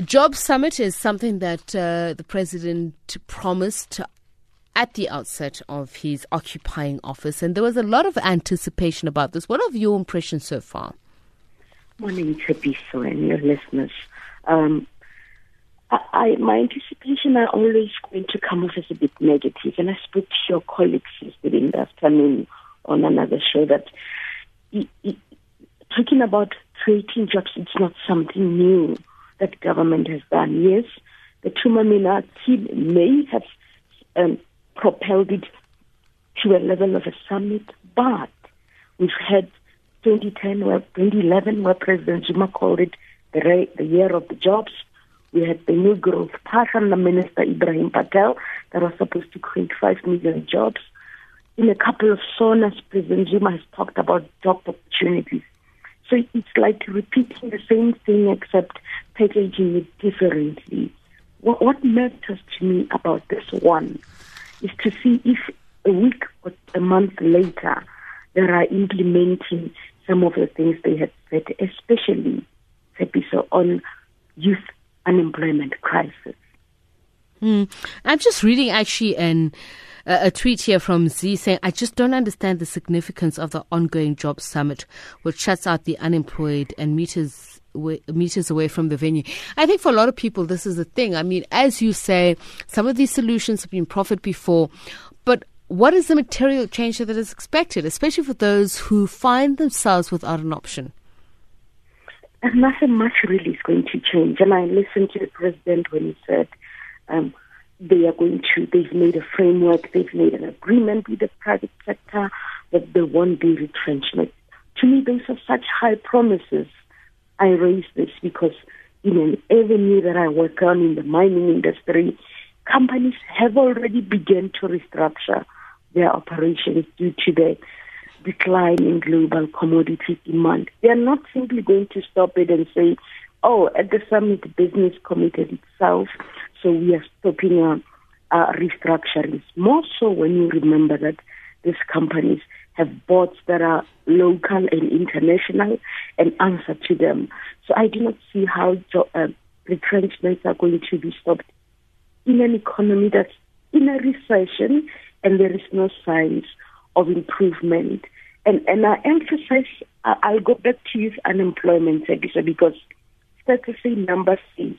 Job Summit is something that uh, the president promised at the outset of his occupying office, and there was a lot of anticipation about this. What are your impressions so far? Morning, Tsepiso, and your listeners. Um, I, I, my anticipation are always going to come off as a bit negative, and I spoke to your colleagues yesterday in the afternoon on another show that it, it, talking about creating jobs, it's not something new that government has done. Yes, the Thuma Mina team may have um, propelled it to a level of a summit, but we've had 2010, where 2011, where President Zuma called it the, the year of the jobs. We had the new growth path Minister Ebrahim Patel that was supposed to create 5 million jobs. In a couple of SONAs, President Zuma has talked about job opportunities. So it's like repeating the same thing except packaging it differently. What, what matters to me about this one is to see if a week or a month later they are implementing some of the things they had said, especially the episode on youth unemployment crisis. Hmm. I'm just reading actually an a tweet here from Z saying, I just don't understand the significance of the ongoing job summit, which shuts out the unemployed and meters meters away from the venue. I think for a lot of people, this is the thing. I mean, as you say, some of these solutions have been proffered before, but what is the material change that is expected, especially for those who find themselves without an option? nothing much really is going to change. And I listened to the president when he said, um, they are going to, they've made a framework, they've made an agreement with the private sector that there won't be retrenchment. To me, those are such high promises. I raise this because in an avenue that I work on in the mining industry, companies have already begun to restructure their operations due to the decline in global commodity demand. They are not simply going to stop it and say, oh, at the summit, business committed itself so we are stopping our, our restructuring. More so when you remember that these companies have boards that are local and international and answer to them. So I do not see how uh, retrenchments are going to be stopped in an economy that's in a recession and there is no signs of improvement. And and I emphasize, I'll go back to youth unemployment because statistics number says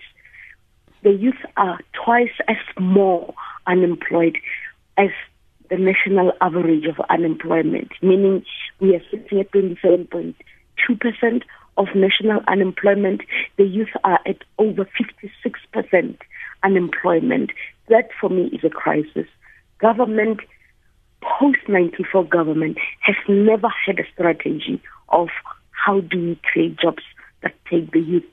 the youth are twice as more unemployed as the national average of unemployment, meaning we are sitting at 27.2% of national unemployment. The youth are at over 56% unemployment. That for me is a crisis. Government, post 94 government, has never had a strategy of how do we create jobs that take the youth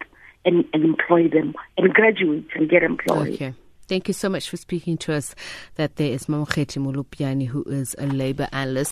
and, and employ them and graduate and get employed. Okay. Thank you so much for speaking to us. That there is Mamokgethi Molopyane, who is a labor analyst.